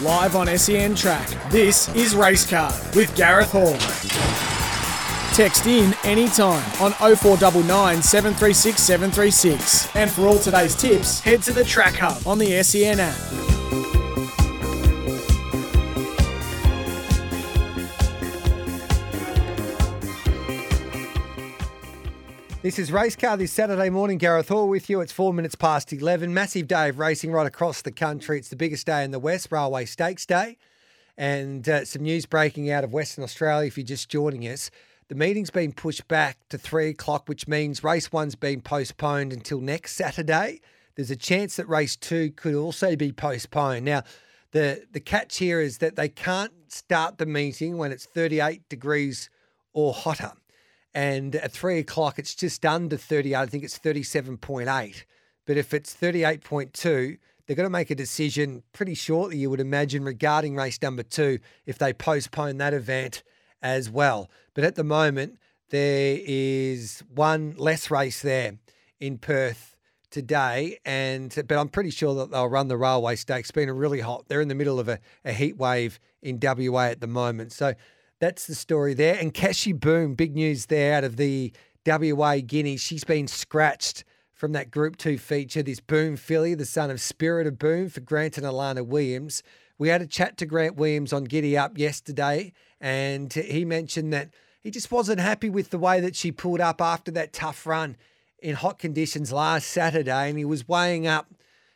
Live on SEN Track, this is Racecard with Gareth Hall. Text in anytime on 0499 736 736. And for all today's tips, head to the Track Hub on the SEN app. This is Race Card this Saturday morning. Gareth Hall with you. It's four minutes past 11. Massive day of racing right across the country. It's the biggest day in the West, Railway Stakes Day. And uh, some news breaking out of Western Australia if you're just joining us. The meeting's been pushed back to three o'clock, which means race one's been postponed until next Saturday. There's a chance that race two could also be postponed. Now, the, the catch here is that they can't start the meeting when it's 38 degrees or hotter. And at three o'clock, it's just under 38. I think it's 37.8. But if it's 38.2, they're going to make a decision pretty shortly, you would imagine, regarding race number two if they postpone that event as well. But at the moment, there is one less race there in Perth today, and but I'm pretty sure that they'll run the railway stakes. A really hot. They're in the middle of a, a heat wave in WA at the moment, so that's the story there. And Keshi Boom, big news there out of the WA Guineas. She's been scratched from that Group 2 feature. This Boom filly, the son of Spirit of Boom for Grant and Alana Williams. We had a chat to Grant Williams on Giddy Up yesterday, and he mentioned that he just wasn't happy with the way that she pulled up after that tough run in hot conditions last Saturday. And he was weighing up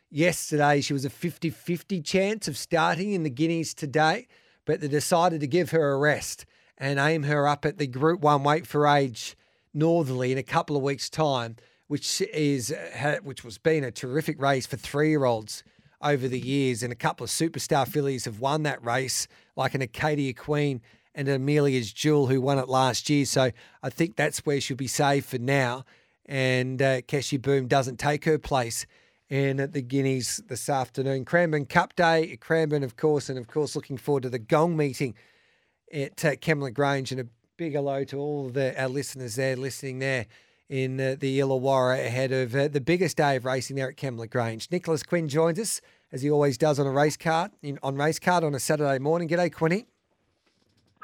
yesterday. She was a 50 50 chance of starting in the Guineas today but they decided to give her a rest and aim her up at the Group 1 weight for age northerly in a couple of weeks' time, which is which was been a terrific race for three-year-olds over the years, and a couple of superstar fillies have won that race, like an Arcadia Queen and Amelia's Jewel, who won it last year. So I think that's where she'll be safe for now. And uh, Keshi Boom doesn't take her place in at the Guineas this afternoon. Cranbourne Cup Day, Cranbourne, of course, and of course, looking forward to the Gong meeting at uh, Kembla Grange. And a big hello to all the, our listeners there listening there in uh, the Illawarra ahead of uh, the biggest day of racing there at Kembla Grange. Nicholas Quinn joins us, as he always does on a Race Card, in, on Race Card on a Saturday morning. G'day, Quinny.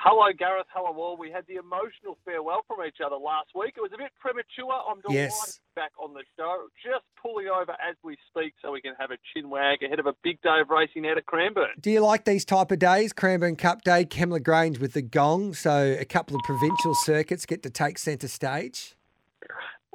Hello, Gareth. Hello, all. We had the emotional farewell from each other last week. It was a bit premature. I'm delighted Yes. back on the show. Just pulling over as we speak so we can have a chin wag ahead of a big day of racing out of Cranbourne. Do you like these type of days? Cranbourne Cup Day, Kembla Grange with the Gong, so a couple of provincial circuits get to take centre stage.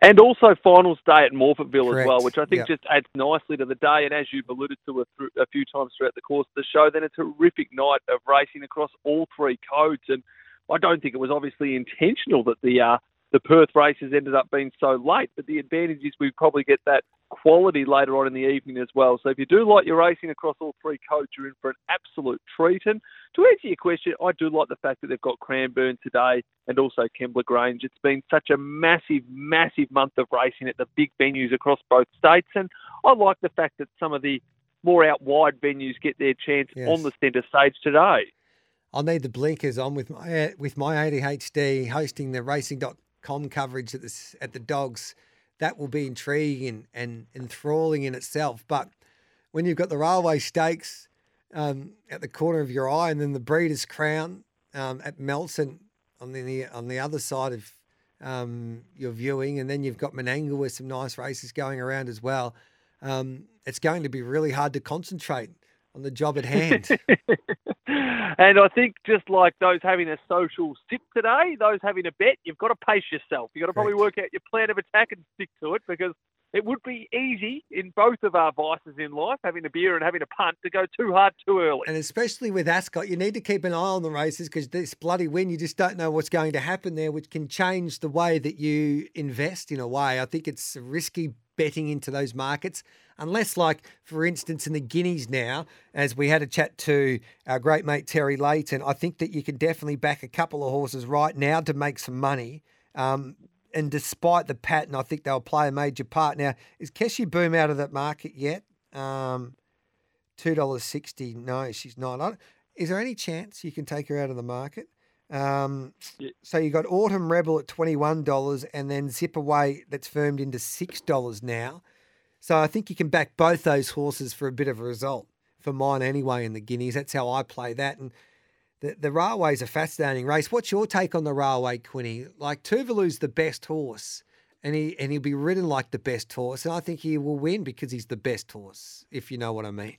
And also finals day at Morphettville Correct. as well, which I think Yep. just adds nicely to the day. And as you've alluded to a, th- a few times throughout the course of the show, then a terrific night of racing across all three codes. And I don't think it was obviously intentional that the uh, the Perth races ended up being so late, but the advantage is we probably get that quality later on in the evening as well. So if you do like your racing across all three codes, you're in for an absolute treat. And to answer your question, I do like the fact that they've got Cranbourne today and also Kembla Grange. It's been such a massive, massive month of racing at the big venues across both states, and I like the fact that some of the more out wide venues get their chance Yes. on the centre stage today. I'll need the blinkers on with my with my ADHD hosting the racing.com coverage at the at the dogs. That will be intriguing and enthralling in itself. But when you've got the railway stakes um, at the corner of your eye, and then the Breeders' Crown um, at Melton on the on the other side of um, your viewing, and then you've got Menangle with some nice races going around as well. Um, it's going to be really hard to concentrate on the job at hand. and I think just like those having a social sip today, those having a bet, you've got to pace yourself. You've got to probably work out your plan of attack and stick to it because it would be easy in both of our vices in life, having a beer and having a punt, to go too hard too early. And especially with Ascot, you need to keep an eye on the races because this bloody win, you just don't know what's going to happen there, which can change the way that you invest in a way. I think it's risky betting into those markets. Unless, like, for instance, in the Guineas now, as we had a chat to our great mate Terry Layton, I think that you can definitely back a couple of horses right now to make some money. Um, and despite the pattern, I think they'll play a major part. Now, is Keshi Boom out of that market yet? Um, $2.60. No, she's not. Is there any chance you can take her out of the market? Um, yeah. So you got Autumn Rebel at $21 and then Zip Away that's firmed into $6 now. So I think you can back both those horses for a bit of a result for mine anyway in the Guineas. That's how I play that. And the, the Railway's a fascinating race. What's your take on the Railway, Quinny? Like Tuvalu's the best horse and he and he'll be ridden like the best horse. And I think he will win because he's the best horse, if you know what I mean.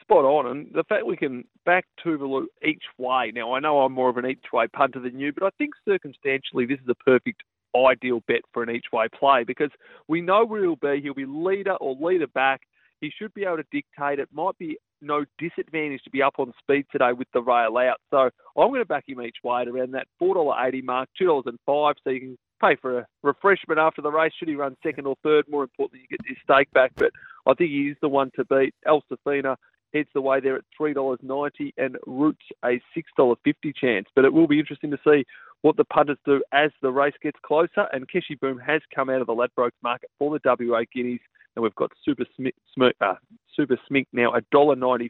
Spot on, and the fact we can back Tuvalu each way. Now I know I'm more of an each way punter than you, but I think circumstantially this is a perfect ideal bet for an each way play because we know where he'll be. He'll be leader or leader back. He should be able to dictate. It might be no disadvantage to be up on speed today with the rail out. So I'm going to back him each way at around that $4.80 mark, $2.05, so you can pay for a refreshment after the race. Should he run second or third, more importantly, you get your stake back. But I think he is the one to beat. El Safina heads the way there at $3.90 and Roots a $6.50 chance. But it will be interesting to see what the punters do as the race gets closer. And Keshi Boom has come out of the Ladbrokes market for the WA Guineas, and we've got Super Smink, uh, Super Smink now $1.95.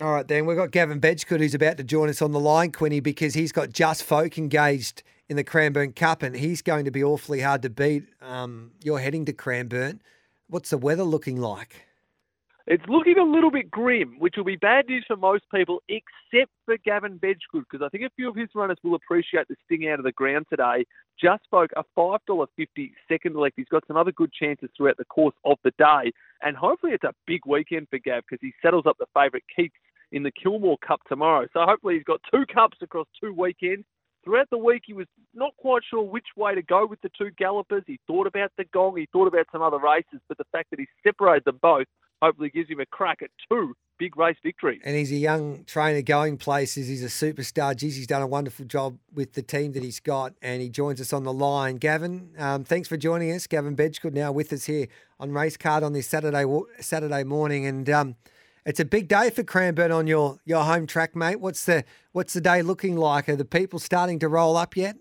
All right, then we've got Gavin Bedggood who's about to join us on the line, Quinny, because he's got Just Folk engaged in the Cranbourne Cup, and he's going to be awfully hard to beat. Um, you're heading to Cranbourne. What's the weather looking like? It's looking a little bit grim, which will be bad news for most people, except for Gavin Bedggood, because I think a few of his runners will appreciate the sting out of the ground today. Just Folk a $5.50 second elect. He's got some other good chances throughout the course of the day, and hopefully it's a big weekend for Gav because he settles up the favourite Keats in the Kilmore Cup tomorrow. So hopefully he's got two cups across two weekends. Throughout the week, he was not quite sure which way to go with the two gallopers. He thought about the gong, he thought about some other races, but the fact that he separated them both hopefully gives him a crack at two big race victories. And he's a young trainer going places. He's a superstar. Geez, he's done a wonderful job with the team that he's got, and he joins us on the line. Gavin, um, thanks for joining us. Gavin Bedggood now with us here on Race Card on this Saturday Saturday morning, and um, it's a big day for Cranbourne on your your home track, mate. What's the what's the day looking like? Are the people starting to roll up yet?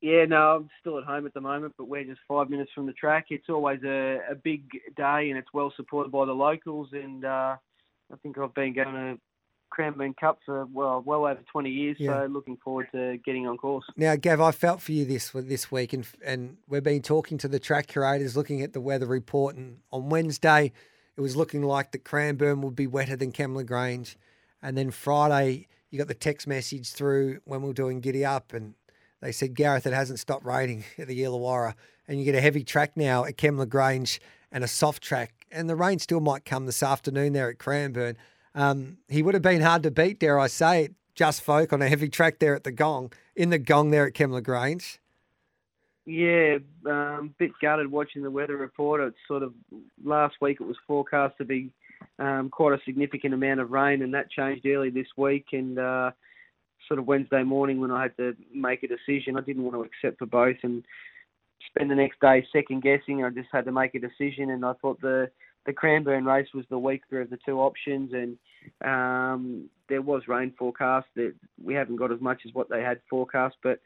Yeah, no, I'm still at home at the moment, but we're just five minutes from the track. It's always a, a big day, and it's well supported by the locals. And uh, I think I've been going to Cranbourne Cup for well, well over 20 years. Yeah. So looking forward to getting on course. Now, Gav, I felt for you this this week, and and we've been talking to the track curators, looking at the weather report, and on Wednesday, it was looking like the Cranbourne would be wetter than Kembla Grange, and then Friday. You got the text message through when we are doing Giddy Up, and they said, Gareth, it hasn't stopped raining at the Illawarra. And you get a heavy track now at Kembla Grange and a soft track. And the rain still might come this afternoon there at Cranbourne. Um, he would have been hard to beat, dare I say it, just folk on a heavy track there at the Gong, in the Gong there at Kembla Grange. Yeah, um, bit gutted watching the weather report. It's sort of last week it was forecast to be um, quite a significant amount of rain, and that changed early this week. And uh, sort of Wednesday morning when I had to make a decision. I didn't want to accept for both and spend the next day second guessing. I just had to make a decision, and I thought the the Cranbourne race was the weaker of the two options, and um, there was rain forecast. That we haven't got as much as what they had forecast, but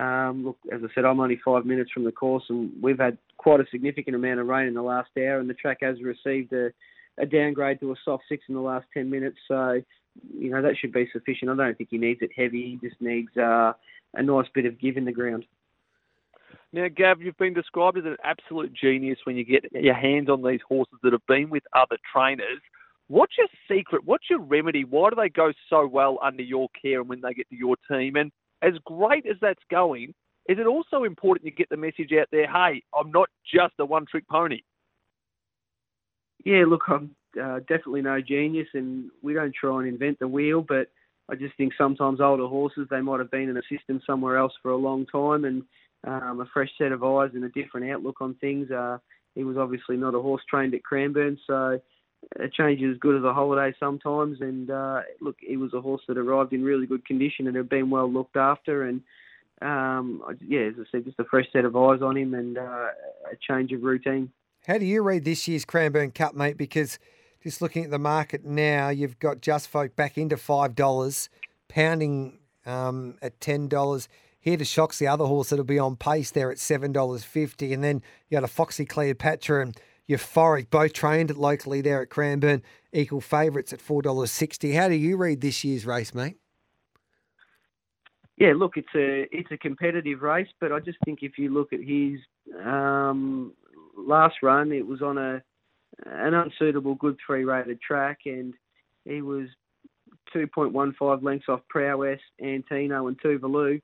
um, look, as I said, I'm only five minutes from the course, and we've had quite a significant amount of rain in the last hour, and the track has received a, a downgrade to a soft six in the last ten minutes. So you know, that should be sufficient. I don't think he needs it heavy. He just needs uh, a nice bit of give in the ground. Now, Gav, you've been described as an absolute genius when you get your hands on these horses that have been with other trainers. What's your secret? What's your remedy? Why do they go so well under your care and when they get to your team? And as great as that's going, is it also important you get the message out there, hey, I'm not just a one trick pony? Yeah, look, I'm uh, definitely no genius, and we don't try and invent the wheel. But I just think sometimes older horses they might have been in a system somewhere else for a long time, and um, a fresh set of eyes and a different outlook on things. Uh, he was obviously not a horse trained at Cranbourne, so a change is as good as a holiday sometimes. And uh, look, he was a horse that arrived in really good condition and had been well looked after. And um, yeah, as I said, just a fresh set of eyes on him and uh, a change of routine. How do you read this year's Cranbourne Cup, mate? Because just looking at the market now, you've got Just Folk back into five dollars, pounding um, at ten dollars. Here to shocks the other horse that'll be on pace there at seven dollars fifty, and then you got a Foxy Cleopatra and Euphoric, both trained locally there at Cranbourne, equal favourites at four dollars sixty. How do you read this year's race, mate? Yeah, look, it's a it's a competitive race, but I just think if you look at his um, last run, it was on a an unsuitable good three rated track, and he was 2.15 lengths off Prowess, Antino, and Tuvalu.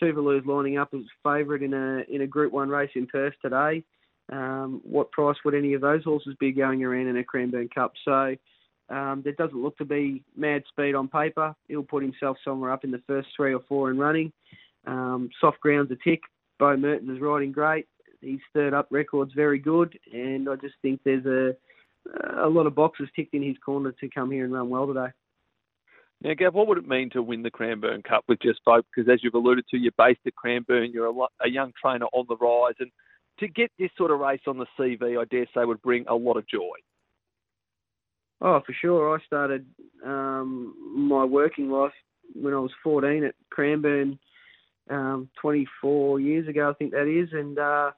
Tuvalu's lining up as favourite in a in a Group One race in Perth today. Um, what price would any of those horses be going around in a Cranbourne Cup? So um, there doesn't look to be mad speed on paper. He'll put himself somewhere up in the first three or four in running. Um, soft ground's a tick. Beau Mertens is riding great. His third up record's very good, and I just think there's a a lot of boxes ticked in his corner to come here and run well today. Now, Gav, what would it mean to win the Cranbourne Cup with just Folk? Because as you've alluded to, you're based at Cranbourne, you're a, a young trainer on the rise, and to get this sort of race on the CV, I dare say, would bring a lot of joy. Oh, for sure. I started um, my working life when I was 14 at Cranbourne, um, 24 years ago, I think that is. And uh,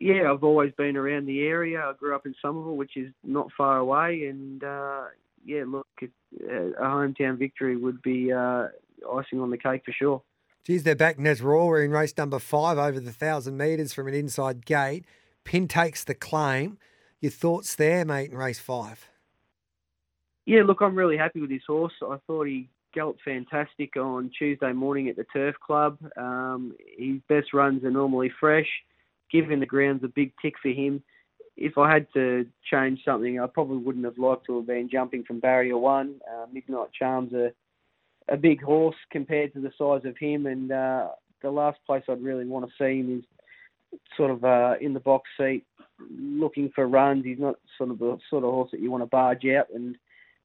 yeah, I've always been around the area. I grew up in Somerville, which is not far away. And uh, yeah, look, a hometown victory would be uh, icing on the cake for sure. Geez, they're back. We're in race number five over the 1,000 metres from an inside gate. Pin takes the claim. Your thoughts there, mate, in race five? Yeah, look, I'm really happy with his horse. I thought he galloped fantastic on Tuesday morning at the Turf Club. Um, his best runs are normally fresh. Given the ground's a big tick for him. If I had to change something, I probably wouldn't have liked to have been jumping from barrier one. Uh, Midnight Charm's a, a big horse compared to the size of him, and uh, the last place I'd really want to see him is sort of uh, in the box seat, looking for runs. He's not sort of the sort of horse that you want to barge out and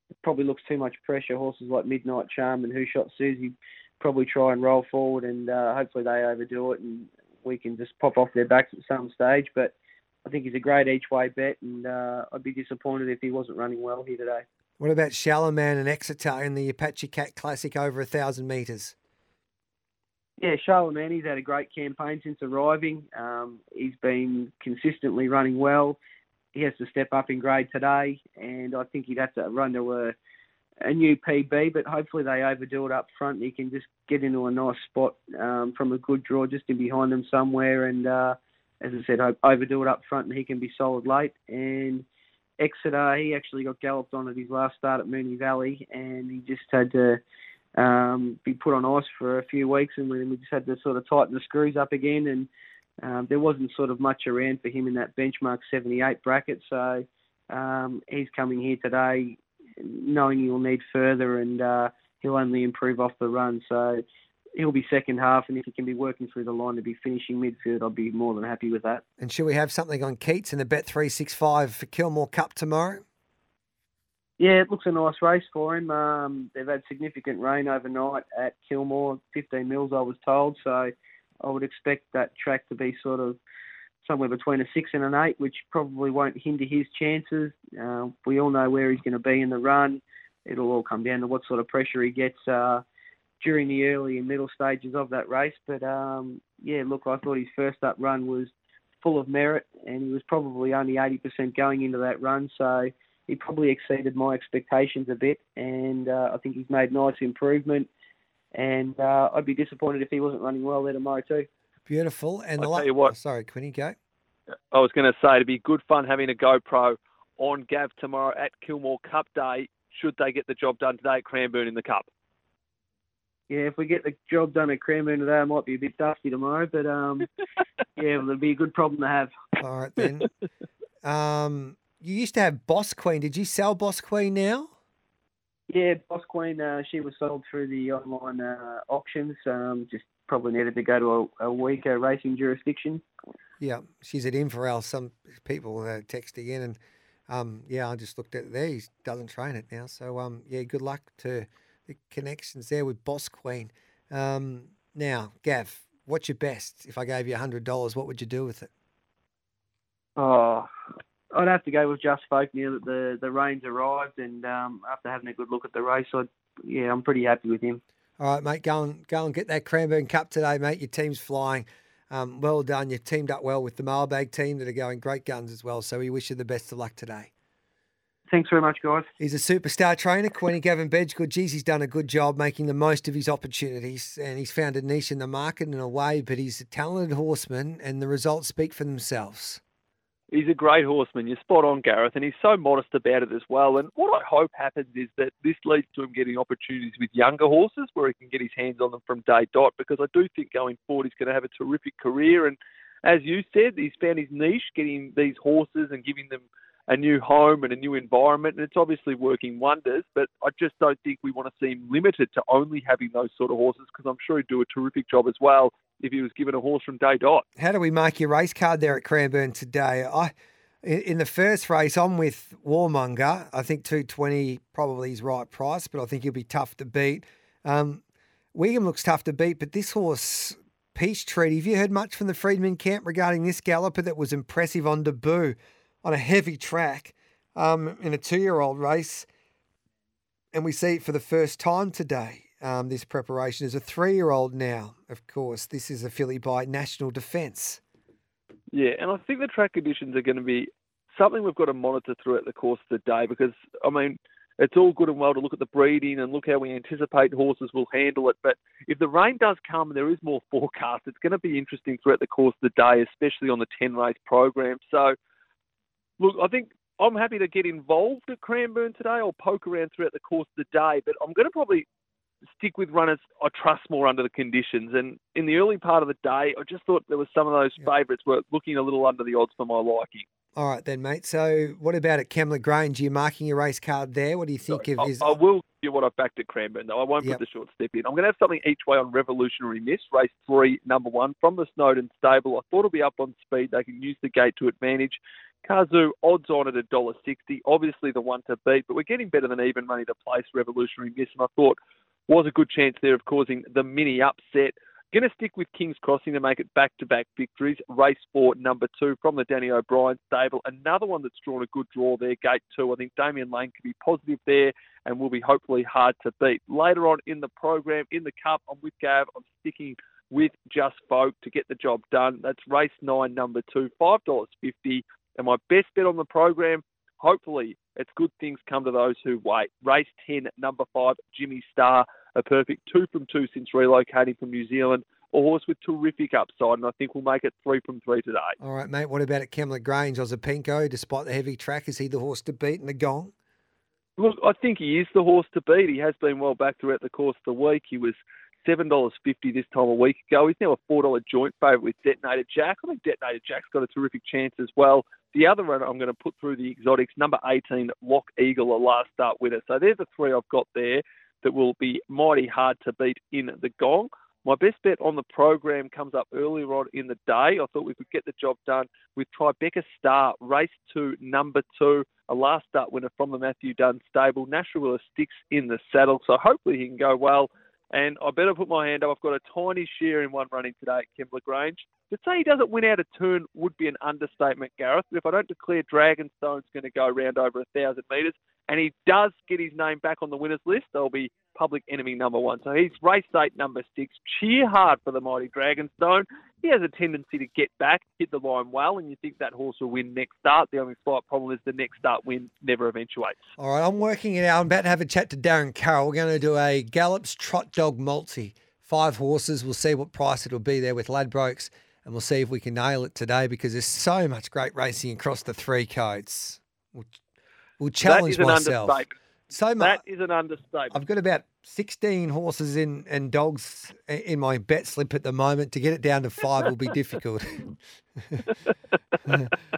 it probably looks too much pressure. Horses like Midnight Charm and Who Shot Susie probably try and roll forward, and uh, hopefully they overdo it, and we can just pop off their backs at some stage. But I think he's a great each way bet, and uh, I'd be disappointed if he wasn't running well here today. What about Charlemagne and Exeter in the Apache Cat Classic over a thousand metres? Yeah, Charlemagne, he's had a great campaign since arriving. Um, he's been consistently running well he has to step up in grade today, and I think he'd have to run to a, a new PB. But hopefully they overdo it up front. And he can just get into a nice spot um, from a good draw, just in behind them somewhere, and uh, as I said, overdo it up front, and he can be solid late. And Exeter, he actually got galloped on at his last start at Moonee Valley, and he just had to um, be put on ice for a few weeks, and we just had to sort of tighten the screws up again and um, there wasn't sort of much around for him in that benchmark 78 bracket, so um, he's coming here today knowing he'll need further and uh, he'll only improve off the run. So he'll be second half, and if he can be working through the line to be finishing midfield, I'll be more than happy with that. And should we have something on Keats in the Bet three six five for Kilmore Cup tomorrow? Yeah, it looks a nice race for him. Um, they've had significant rain overnight at Kilmore, 15 mils, I was told. So I would expect that track to be sort of somewhere between a six and an eight, which probably won't hinder his chances. Uh, we all know where he's going to be in the run. It'll all come down to what sort of pressure he gets uh, during the early and middle stages of that race. But um, yeah, look, I thought his first up run was full of merit, and he was probably only 80% going into that run. So he probably exceeded my expectations a bit, and uh, I think he's made nice improvement and uh, I'd be disappointed if he wasn't running well there tomorrow too. Beautiful. And I'll the tell you what. Oh, sorry, Quinny, go. I was going to say it'd be good fun having a GoPro on Gav tomorrow at Kilmore Cup Day. Should they get the job done today at Cranbourne in the Cup? Yeah, if we get the job done at Cranbourne today, it might be a bit dusty tomorrow, but um, yeah, well, it'll be a good problem to have. All right then. um, you used to have Boss Queen. Did you sell Boss Queen now? Yeah, Boss Queen. Uh, she was sold through the online uh, auctions. Um, just probably needed to go to a, a weaker racing jurisdiction. Yeah, she's at Inverell. Some people uh, texting in, and um, yeah, I just looked at there. He doesn't train it now, so um, yeah, good luck to the connections there with Boss Queen. Um, now, Gav, what's your best? If I gave you hundred dollars, what would you do with it? Oh, I'd have to go with Just Folk now that the the rain's arrived, and um, after having a good look at the race, I yeah, I'm pretty happy with him. All right, mate, go and go and get that Cranbourne Cup today, mate. Your team's flying. Um, well done. You've teamed up well with the mailbag team that are going great guns as well. So we wish you the best of luck today. Thanks very much, guys. He's a superstar trainer, Quinny Gavin Bedggood. Geez, he's done a good job making the most of his opportunities and he's found a niche in the market in a way, but he's a talented horseman and the results speak for themselves. He's a great horseman. You're spot on, Gareth, and he's so modest about it as well. And what I hope happens is that this leads to him getting opportunities with younger horses where he can get his hands on them from day dot. Because I do think going forward he's going to have a terrific career. And as you said, he's found his niche, getting these horses and giving them a new home and a new environment, and it's obviously working wonders. But I just don't think we want to see him limited to only having those sort of horses because I'm sure he'd do a terrific job as well if he was given a horse from day dot. How do we mark your race card there at Cranbourne today? I in the first race, I'm with Warmonger. I think 220 probably is right price, but I think he'll be tough to beat. Um, looks tough to beat, but this horse, Peach Treaty, have you heard much from the Freedman camp regarding this galloper that was impressive on debut on a heavy track um, in a two year old race? And we see it for the first time today. Um, this preparation is a three year old now, of course. This is a filly by National Defence. Yeah, and I think the track conditions are going to be something we've got to monitor throughout the course of the day because, I mean, it's all good and well to look at the breeding and look how we anticipate horses will handle it. But if the rain does come and there is more forecast, it's going to be interesting throughout the course of the day, especially on the 10 race program. So, look, I think I'm happy to get involved at Cranbourne today. I'll poke around throughout the course of the day, but I'm going to probably stick with runners I trust more under the conditions. And in the early part of the day, I just thought there was some of those favourites were looking a little under the odds for my liking. All right then, mate. So what about at Kembla Grange? You're you marking your race card there? What do you think of I, his... I will give you what I've backed at Cranbourne, though. I won't yep. put the short step in. I'm going to have something each way on Revolutionary Miss, race three, number one, from the Snowden stable. I thought it'll be up on speed. They can use the gate to advantage. Kazu, odds on at $1.60. Obviously the one to beat, but we're getting better than even money to place Revolutionary Miss. And I thought was a good chance there of causing the mini upset. Going to stick with King's Crossing to make it back to back victories. Race four, number two from the Danny O'Brien stable. Another one that's drawn a good draw there, gate two. I think Damian Lane could be positive there and will be hopefully hard to beat. Later on in the program, in the Cup, I'm with Gav. I'm sticking with Just Folk to get the job done. That's race nine, number two, $5.50. And my best bet on the program, hopefully, it's good things come to those who wait. Race 10, number five, Jimmy Star a perfect two from two since relocating from New Zealand. A horse with terrific upside, and I think we'll make it three from three today. All right, mate. What about at Kembla Grange? Ozapinko, despite the heavy track, is he the horse to beat in the gong? Look, I think he is the horse to beat. He has been well back throughout the course of the week. He was seven dollars fifty this time a week ago. He's now a four dollar joint favourite with Detonator Jack. I think Detonator Jack's got a terrific chance as well. The other runner I'm going to put through the exotics, number 18, Lock Eagle, a last start winner. So there's the three I've got there that will be mighty hard to beat in the gong. My best bet on the program comes up earlier on in the day. I thought we could get the job done with Tribeca Star, race two, number two, a last start winner from the Matthew Dunn stable. Nashua sticks in the saddle, so hopefully he can go well. And I better put my hand up. I've got a tiny share in one running today at Kembla Grange. To say he doesn't win out a turn would be an understatement, Gareth. But if I don't declare Dragonstone's going to go round over a thousand metres, and he does get his name back on the winners list, there'll be public enemy number one. So he's race eight, number six. Cheer hard for the mighty Dragonstone. He has a tendency to get back, hit the line well, and you think that horse will win next start. The only slight problem is the next start win never eventuates. All right, I'm working it out. I'm about to have a chat to Darren Carroll. We're going to do a Gallops Trot Dog Multi. Five horses. We'll see what price it'll be there with Ladbrokes, and we'll see if we can nail it today because there's so much great racing across the three codes. We'll, we'll challenge myself. So much. That is an understatement. I've got about 16 horses in and dogs in my bet slip at the moment. To get it down to five will be difficult.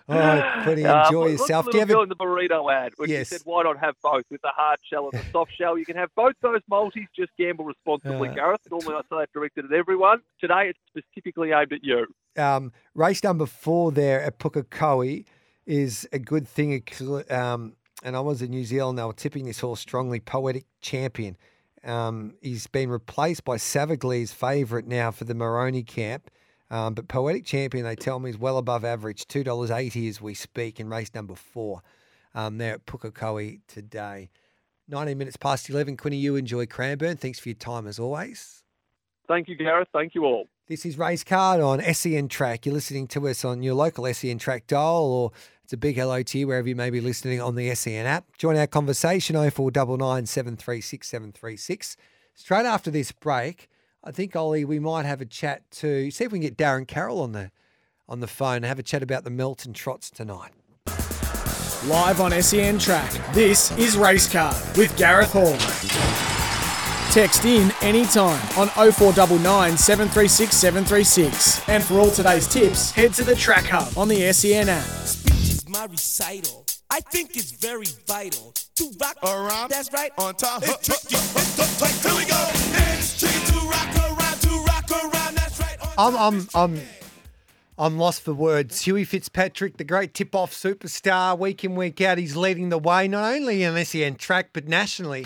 Right, Quinny, Uh, enjoy at yourself. Do you have little a, girl in the burrito ad when Yes. said, "Why not have both with the hard shell and the soft shell? You can have both those multis. Just gamble responsibly, Uh, Gareth. Normally, I say that directed at everyone. Today, it's specifically aimed at you. um, race number four there at Pukekohe is a good thing. Um, and I was in New Zealand. They were tipping this horse strongly. Poetic Champion. Um, he's been replaced by Savagle's favourite now for the Moroni camp. Um, but Poetic Champion, they tell me, is well above average. $2.80 as we speak in race number four um, there at Pukekohe today. 19 minutes past 11. Quinny, you enjoy Cranbourne. Thanks for your time as always. Thank you, Gareth. Thank you all. This is Race Card on SEN Track. You're listening to us on your local SEN Track dial, or it's a big hello to you wherever you may be listening on the SEN app. Join our conversation 0499 736 736. Straight after this break, I think Ollie, we might have a chat to see if we can get Darren Carroll on the on the phone and have a chat about the Melton Trots tonight. Live on SEN Track. This is Race Card with Gareth Hall. Text in anytime on 0499 736 736. And for all today's tips, head to the Track Hub on the SEN app. Speech is my recital. I think it's very vital to rock around. That's right. On top. It's tricky. It's the Here we go. It's tricky to rock around. To rock around. That's right. On I'm I'm I'm I'm lost for words. Huey Fitzpatrick, the great tip-off superstar, week in week out, he's leading the way not only in SEN track but nationally.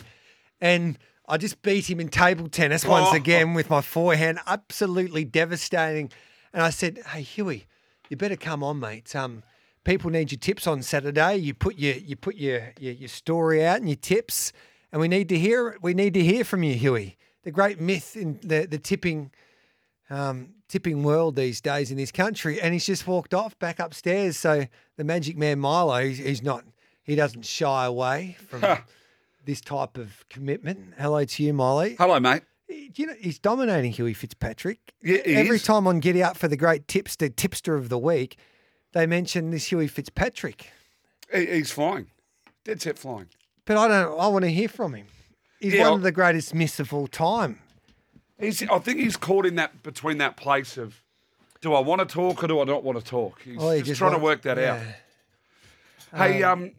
And I just beat him in table tennis once again with my forehand, absolutely devastating. And I said, "Hey Huey, you better come on, mate. Um, people need your tips on Saturday. You put your you put your your, your story out and your tips, and we need to hear we need to hear from you, Huey. The great myth in the the tipping." um, tipping world these days in this country, and he's just walked off back upstairs. So the Magic Man Milo, he's, he's not, he doesn't shy away from this type of commitment. Hello to you, Molly. Hello, mate. You know he's dominating Huey Fitzpatrick. Yeah, Every is. time on Get Out for the great tipster, tipster of the week, they mentioned this Huey Fitzpatrick. He- He's flying. Dead set flying. But I don't. I want to hear from him. He's Yeah, one I'll- of the greatest myths of all time. He's, I think he's caught in that between that place of, do I want to talk or do I not want to talk? He's Oh, he just, trying to work that out. Hey, um,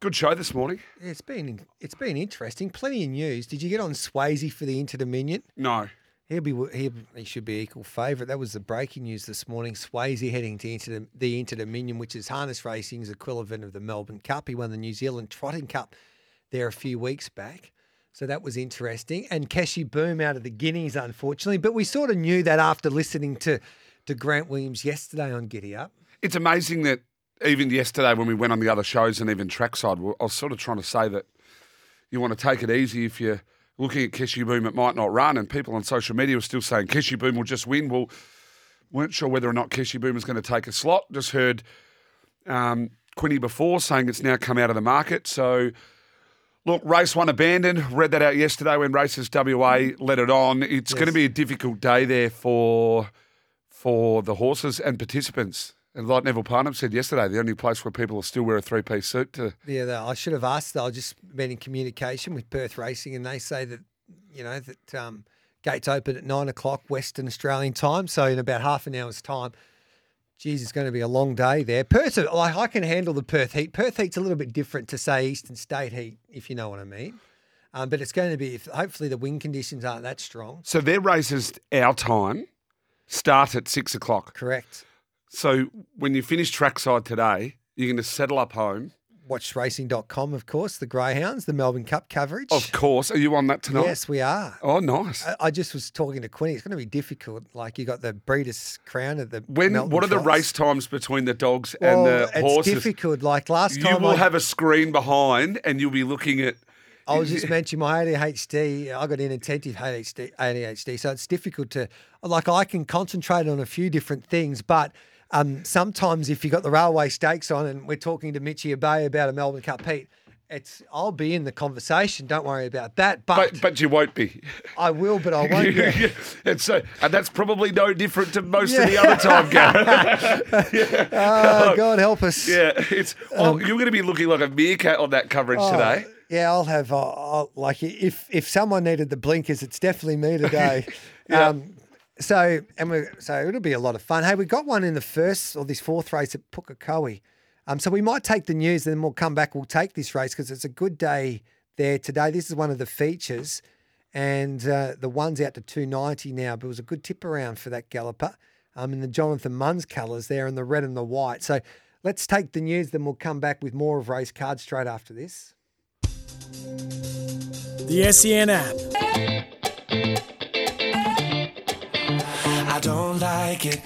good show this morning. It's been it's been interesting. Plenty of news. Did you get on Swayze for the Interdominion? No, He'll be he he should be equal favourite. That was the breaking news this morning. Swayze heading to Inter, the Interdominion, which is harness racing's equivalent of the Melbourne Cup. He won the New Zealand Trotting Cup there a few weeks back. So that was interesting. And Keshi Boom out of the Guineas, unfortunately. But we sort of knew that after listening to, to Grant Williams yesterday on Giddy Up. it's amazing that even yesterday when we went on the other shows and even trackside, I was sort of trying to say that you want to take it easy if you're looking at Keshi Boom, it might not run. And people on social media were still saying Keshi Boom will just win. Well, weren't sure whether or not Keshi Boom was going to take a slot. Just heard um, Quinny before saying it's now come out of the market. So, look, race one abandoned. Read that out yesterday when Races WA let it on. It's going to be a difficult day there for for the horses and participants. And like Neville Parnham said yesterday, the only place where people will still wear a three piece suit to Yeah, I should have asked. I've just been in communication with Perth Racing, and they say that you know that um, gates open at nine o'clock Western Australian time. So in about half an hour's time, geez, it's going to be a long day there. Perth, like I can handle the Perth heat. Perth heat's a little bit different to say Eastern State heat, if you know what I mean. Um, but it's going to be. If, hopefully, the wind conditions aren't that strong. So their races, our time, start at six o'clock. Correct. So when you finish trackside today, you're going to settle up home. Watchracing.com, of course. The Greyhounds, the Melbourne Cup coverage. Of course. Are you on that tonight? Yes, we are. Oh, nice. I, I just was talking to Quinny. It's going to be difficult. Like you got the Breeders' Crown at the when Melton what are the Trots. race times between the dogs Well, and the horses? it's horses? difficult. Like last You time, will I, have a screen behind, and you'll be looking at. I was just mentioning my ADHD. I got inattentive ADHD, ADHD, so it's difficult to like. I can concentrate on a few different things, but. Um, sometimes if you've got the railway stakes on and we're talking to Mitchie Bay about a Melbourne Cup heat, it's I'll be in the conversation. Don't worry about that. But, But but you won't be. I will, but I won't. yeah. and so and that's probably no different to most of the other time, Gareth. Oh, God help us. yeah, it's. Oh, you're going to be looking like a meerkat on that coverage Oh, today. Yeah, I'll have. Uh, I'll, like if if someone needed the blinkers, it's definitely me today. Yeah. um, so and we so it'll be a lot of fun. Hey, we got one in the first or this fourth race at Pukekohe. Um, so we might take the news, then we'll come back. We'll take this race because it's a good day there today. This is one of the features, and uh, the one's out to two ninety now. But it was a good tip around for that galloper. Um, in the Jonathan Munns colours there, and the red and the white. So let's take the news, then we'll come back with more of race cards straight after this. The SEN app. I don't like it.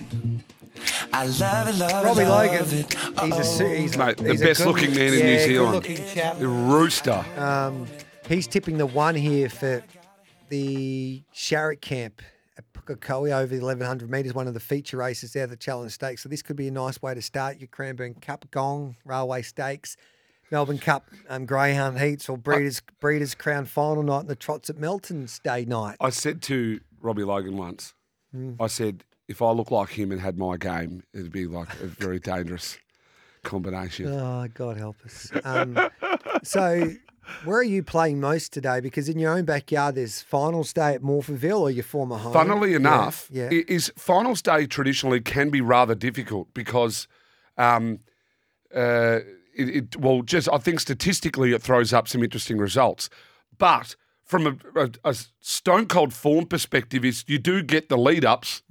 I love it, love Robbie it, love Logan, it. he's a su- he's a, Mate, the he's a best good- looking man in yeah, New Zealand. Good-looking chap. The rooster. Um, he's tipping the one here for the Sharrock Camp at Pukekohe over the 1100 metres, one of the feature races there, the Challenge Stakes. So this could be a nice way to start your Cranbourne Cup, Gong, Railway Stakes, Melbourne Cup, um, Greyhound Heats, or Breeders Breeders Crown Final night, and the Trots at Melton's Day night. I said to Robbie Logan once, Hmm. I said, if I look like him and had my game, it'd be like a very dangerous combination. Oh, God help us. Um, so, where are you playing most today? Because in your own backyard, there's finals day at Morphettville or your former home. Funnily enough, yeah. i- is finals day traditionally can be rather difficult because, um, uh, it, it well, just I think statistically it throws up some interesting results, but from a, a, a stone cold form perspective, is you do get the lead ups,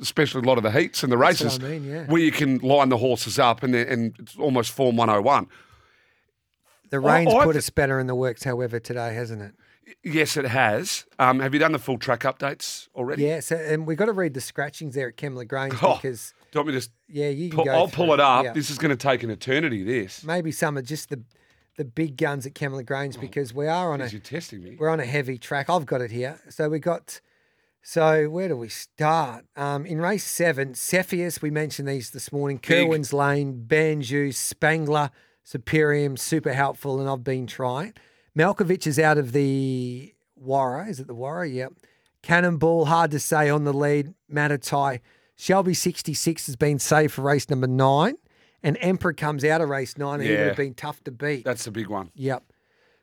especially a lot of the heats and the Mm-hmm. Races, I mean, yeah. where you can line the horses up and and it's almost form one hundred one. The rain's I put a spanner in the works, however, today, hasn't it? Yes, it has. Um, have you done the full track updates already? Yeah, so, and we've got to read the scratchings there at Kembla Grange Oh, because, Do you want me to yeah, you can pull, go I'll through pull it up. Yeah. This is going to take an eternity. This. Maybe some are just the the big guns at Kembla Grange because we are on a you're testing me. we're on a heavy track. I've got it here. So we got. So where do we start? Um, in race seven, Cepheus, we mentioned these this morning. Big. Kerwin's Lane, Banju, Spangler, Superium, super helpful, and I've been trying. Malkovich is out of the Warra. Is it the Warra? Yep. Cannonball, hard to say on the lead. Matatai. Shelby 66 has been saved for race number nine. And Emperor comes out of race nine. and He would Yeah. have been tough to beat. That's the big one. Yep.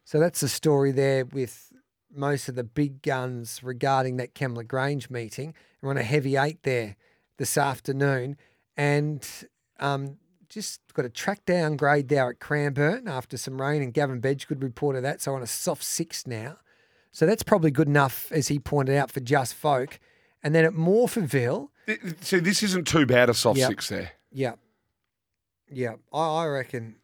So that's the story there with most of the big guns regarding that Kembla Grange meeting. We're on a heavy eight there this afternoon. And um, just got a track downgrade there at Cranbourne after some rain, and Gavin Bedggood reported that. So on a soft six now. So that's probably good enough, as he pointed out, for just folk. And then at Morphettville, Th- See, this isn't too bad a soft Yep. six there. yeah, yeah, I, I reckon,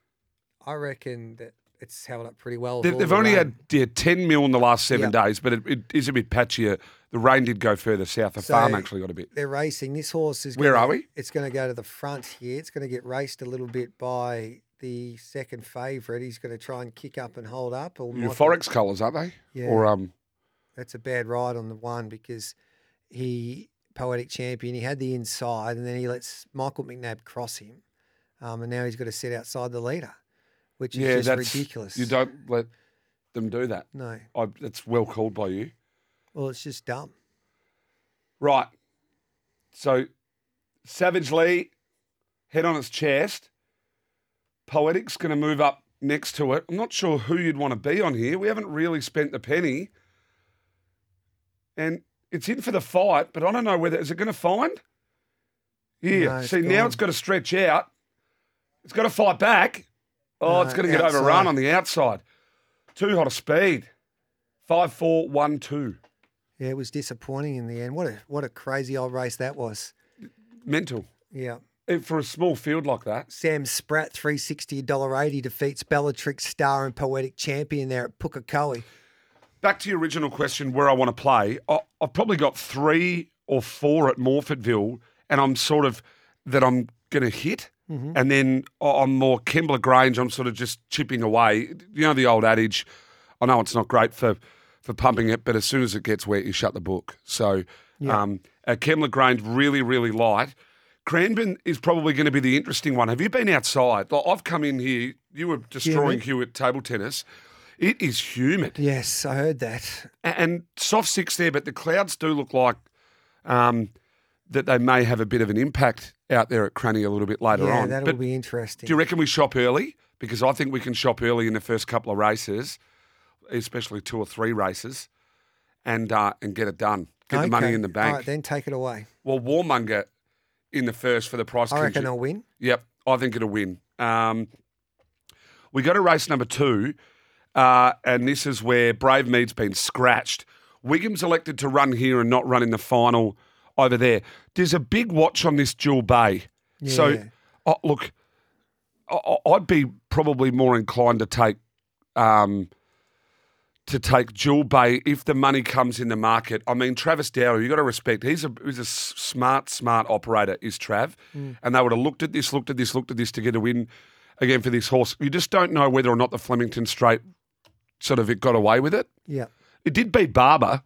I reckon that it's held up pretty well. They, they've the only rain. had yeah, 10 mil in the last seven Yep. days, but it, it is a bit patchier. The rain did go further south. The So- farm actually got a bit. they're racing. This horse is. Where gonna- are we? It's going to go to the front here. It's going to get raced a little bit by the second favourite. He's going to try and kick up and hold up. Or Euphorics colours, aren't they? Yeah. Or um, That's a bad ride on the one because he poetic champion. He had the inside, and then he lets Michael McNabb cross him, um, and now he's got to sit outside the leader, which is yeah, just that's ridiculous. You don't let them do that. No, I, that's well called by you. well, it's just dumb. Right. So, Savage Lee, head on its chest. Poetic's going to move up next to it. I'm not sure who you'd want to be on here. We haven't really spent the penny. And it's in for the fight, but I don't know whether is it going to find? Yeah. No, See, now it's got to stretch out. It's got to fight back. Oh, it's going to get outside. overrun on the outside. Too hot a speed. Five, four, one, two. Yeah, it was disappointing in the end. What a what a crazy old race that was. Mental. Yeah. For a small field like that. Sam Spratt, three sixty, dollar eighty, defeats Bellatrix star and poetic champion there at Pukekohe. Back to your original question, where I want to play. I, I've probably got three or four at Morphettville, and I'm sort of that I'm going to hit, and then on more Kembla Grange, I'm sort of just chipping away. You know the old adage. I know it's not great for for pumping it, but as soon as it gets wet, you shut the book. So, um, at Kembla Grange, really, really light. Cranbourne is probably going to be the interesting one. Have you been outside? Like I've come in here. You were destroying. Hugh at table tennis. It is humid Yes, I heard that. a- and soft six there, but the clouds do look like um, that they may have a bit of an impact out there at Cranny a little bit later on. yeah, on. that'll But be interesting. do you reckon we shop early? Because I think we can shop early in the first couple of races. especially two or three races, and uh, and get it done. Get the money in the bank. right, then take it away. Well, Warmonger in the first for the price. I reckon they'll win. Yep, I think it'll win. Um, we go to race number two, uh, and this is where Brave Mead's been scratched. Wiggum's elected to run here and not run in the final over there. There's a big watch on this Jewel Bay. So, oh, look, I- I'd be probably more inclined to take um, to take Jewel Bay if the money comes in the market. I mean, Travis Dowler, you got to respect. He's a he's a smart, smart operator. Is Trav, and they would have looked at this, looked at this, looked at this to get a win again for this horse. You just don't know whether or not the Flemington Straight sort of it got away with it. Yeah. It did beat Barber.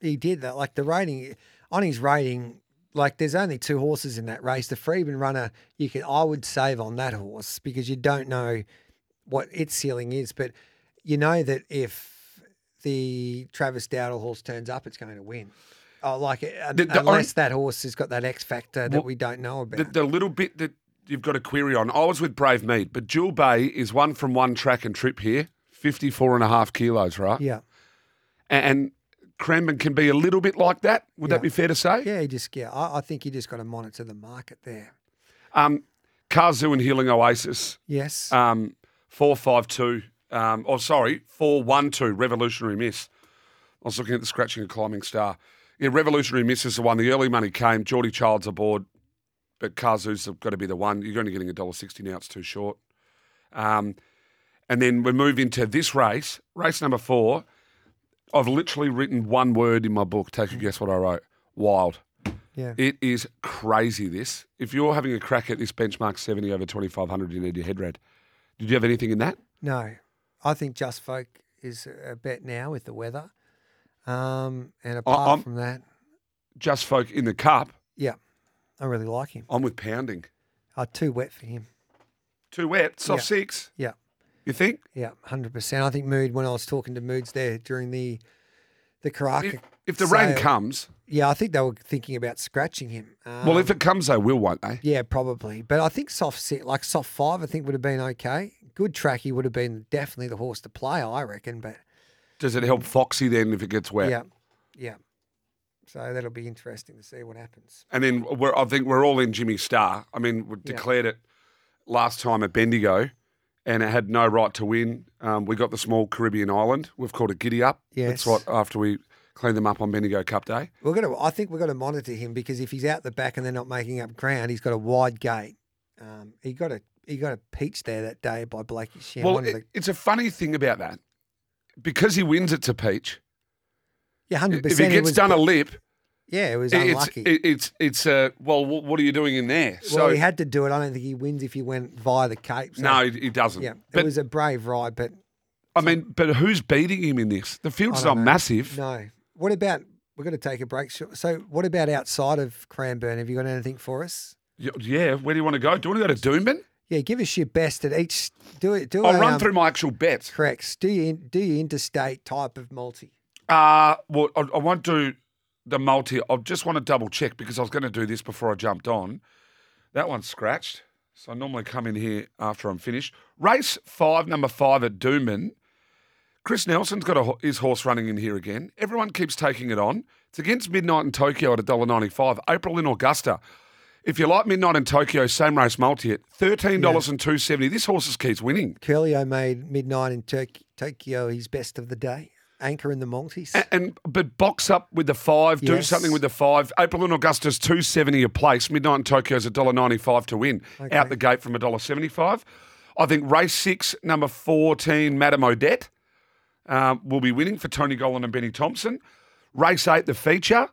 He did that. Like the rating on his rating, like there's only two horses in that race. The Freeman runner, you can I would save on that horse because you don't know what its ceiling is, but you know that if the Travis Dowdle horse turns up, it's going to win. Oh, like uh, The- the unless that horse has got that X factor that Well, we don't know about. The, the little bit that you've got a query on, I was with Brave Mead, but Jewel Bay is one from one track and trip here, 54 and a half kilos, right? yeah, And Cranbourne can be a little bit like that. Would Yeah. that be fair to say? yeah. he just yeah. I, I think you just got to monitor the market there. Um, Karzoo and Healing Oasis, Yes. um, 452. Um, oh, sorry, 412, Revolutionary Miss. I was looking at the scratching and climbing star. Yeah, Revolutionary Miss is the one. The early money came. Geordie Child's aboard, but Karzoo's got to be the one. You're only getting $1.60 now. It's too short. Um, and then we move into this race, race number four. I've literally written one word in my book. Take a guess what I wrote. Wild. yeah. It is crazy, this. If you're having a crack at this benchmark 70 over 2,500, you need your head read. Did you have anything in that? No, I think Just Folk is a bet now with the weather. Um, and apart I'm- from that, Just Folk in the cup, yeah, I really like him. I'm with pounding. Uh, too wet for him. Too wet, soft Yeah. six. Yeah, You think? yeah, hundred percent. I think Mood when I was talking to Moods there during the the Karaka. If, if the rain comes, yeah, I think they were thinking about scratching him. Um, well, if it comes, they will, won't they? yeah, probably. But I think soft six, like soft five, I think would have been okay. Good track, he would have been definitely the horse to play, I reckon. But Does it help Foxy then if it gets wet? yeah, yeah. So that'll be interesting to see what happens. And then we're, I think we're all in Jimmy Star. I mean, we Yeah. declared it last time at Bendigo, and it had no right to win. Um, we got the small Caribbean island. We've called it Giddy Up. Yes. That's what after we cleaned them up on Bendigo Cup Day. We're gonna. I think we're gonna monitor him because if he's out the back and they're not making up ground, he's got a wide gate. Um, he got a he got a peach there that day by Blakey Shinn. well, it- the, it's a funny thing about that because he wins it to Peach. yeah, hundred percent. If he gets done a lip, yeah, it was it's unlucky. it, it's it's uh, well, wh- what are you doing in there? well, so he had to do it. I don't think he wins if he went via the Cape. So, no, he, he doesn't. yeah, it but was a brave ride, but I mean, but who's beating him in this? The I field's don't not know. massive. No. What about? We're going to take a break. So- So, what about outside of Cranbourne? Have you got anything for us? Y- Yeah, where do you want to go? Do you want to go to Doomben? Yeah, give us your best at each. Do it. Do I'll a, run um, through my actual bets. Correct. Do you do your interstate type of multi? Uh, well, I, I won't do the multi. I just want to double check because I was going to do this before I jumped on. That one's scratched. So I normally come in here after I'm finished. Race five, number five at Doomben. Chris Nelson's got a, his horse running in here again. Everyone keeps taking it on. It's against Midnight in Tokyo at $1.95. April in Augusta. If you like Midnight in Tokyo, same race multi at $13 and 270 This horse just keeps winning. Curlio made midnight in Turk- Tokyo his best of the day. Anchor in the Maltese. And, and but box up with the five, do Yes. something with the five. April in Augusta's two seventy a place. Midnight in Tokyo's a dollar ninety five to win. Okay. Out the gate from a dollar seventy five. I think race six, number fourteen, Madame Odette, um, will be winning for Tony Gollan and Benny Thompson. Race eight, the feature.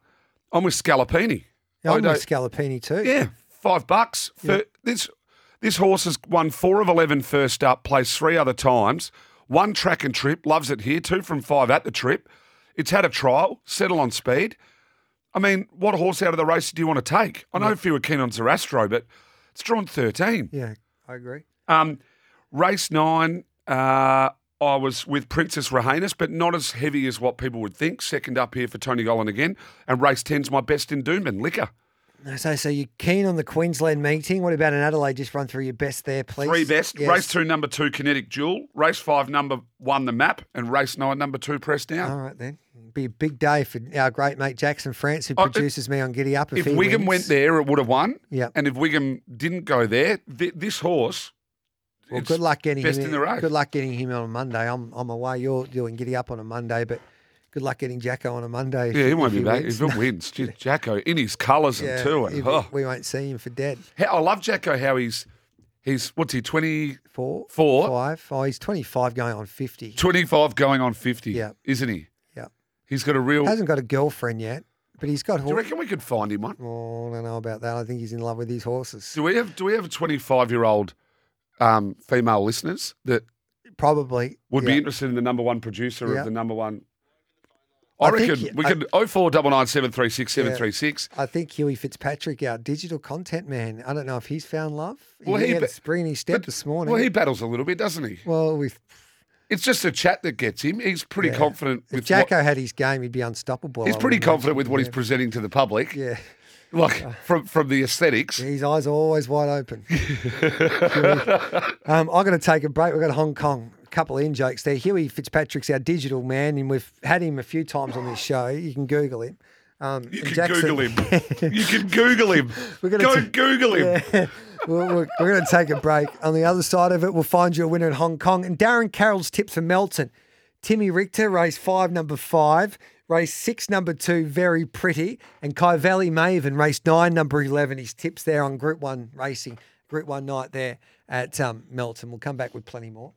I'm with Scalapini. Yeah, I'm with Scalapini too. yeah, five bucks. For, This this horse has won four of 11 first up, placed three other times. One track and trip, loves it here. Two from five at the trip. It's had a trial, settle on speed. I mean, what horse out of the race do you want to take? I know a few are keen on Zerastro, but it's drawn 13. Yeah, I agree. Um, race nine, uh, I was with Princess Rahanis, but not as heavy as what people would think. Second up here for Tony Gollan again. And race 10's my best in Doomben, Liquor. So, so you're keen on the Queensland meeting? What about in Adelaide? Just run through your best there, please. Three best. Yes. Race two, number two, Kinetic Jewel. Race five, number one, the map. And race nine, number two, Press Down. All right then. Be a big day for our great mate Jackson France, who Oh, produces me on Giddy Up. If, if Wiggum went there, it would have won. Yep. And if Wiggum didn't go there, th- this horse. Well, good luck getting best him in the race. Good luck getting him on a Monday. I'm I'm away. You're doing Giddy Up on a Monday, but good luck getting Jacko on a Monday. Yeah, he won't be back. wins. If it wins, Jacko in his colours and Yeah, two, and if- oh. we won't see him for dead. How- I love Jacko. How he's he's what's he twenty Four, Four. five. Oh, he's 25 going on 50. 25 going on fifty. Yeah. isn't he? Yeah, He's got a real. hasn't got a girlfriend yet, but he's got. do you reckon we could find him one? Oh, I don't know about that. I think he's in love with his horses. Do we have Do we have a twenty five year old um, female listeners that Probably would yeah. be interested in the number one producer Yeah. of the number one? I, I think reckon y- we could oh four double nine seven three six seven three six. I think Huey Fitzpatrick, our digital content man. I don't know if he's found love. Well, he, he had a ba- spring in his step But- this morning. Well, he battles a little bit, doesn't he? well, with It's just a chat that gets him. He's pretty Yeah. confident if with Jacko what, had his game, he'd be unstoppable. He's pretty confident imagine. with what he's presenting to the public. Yeah, Like from from the aesthetics. his eyes are always wide open. um, I'm going to take a break. We've got Hong Kong. Couple of in jokes there. Huey Fitzpatrick's our digital man, and we've had him a few times on this show. You can Google him. Um, You can Jackson- Google him. you can Google him. We're gonna Go ta- Google him. Yeah. we're, we're, we're going to take a break. On the other side of it, we'll find you a winner in Hong Kong. And Darren Carroll's tips for Melton. Timmy Richter, race five, number five. Race six, number two, very pretty. And Kai Valley Maven, race nine, number 11. His tips there on Group One racing, Group One night there at um, Melton. We'll come back with plenty more.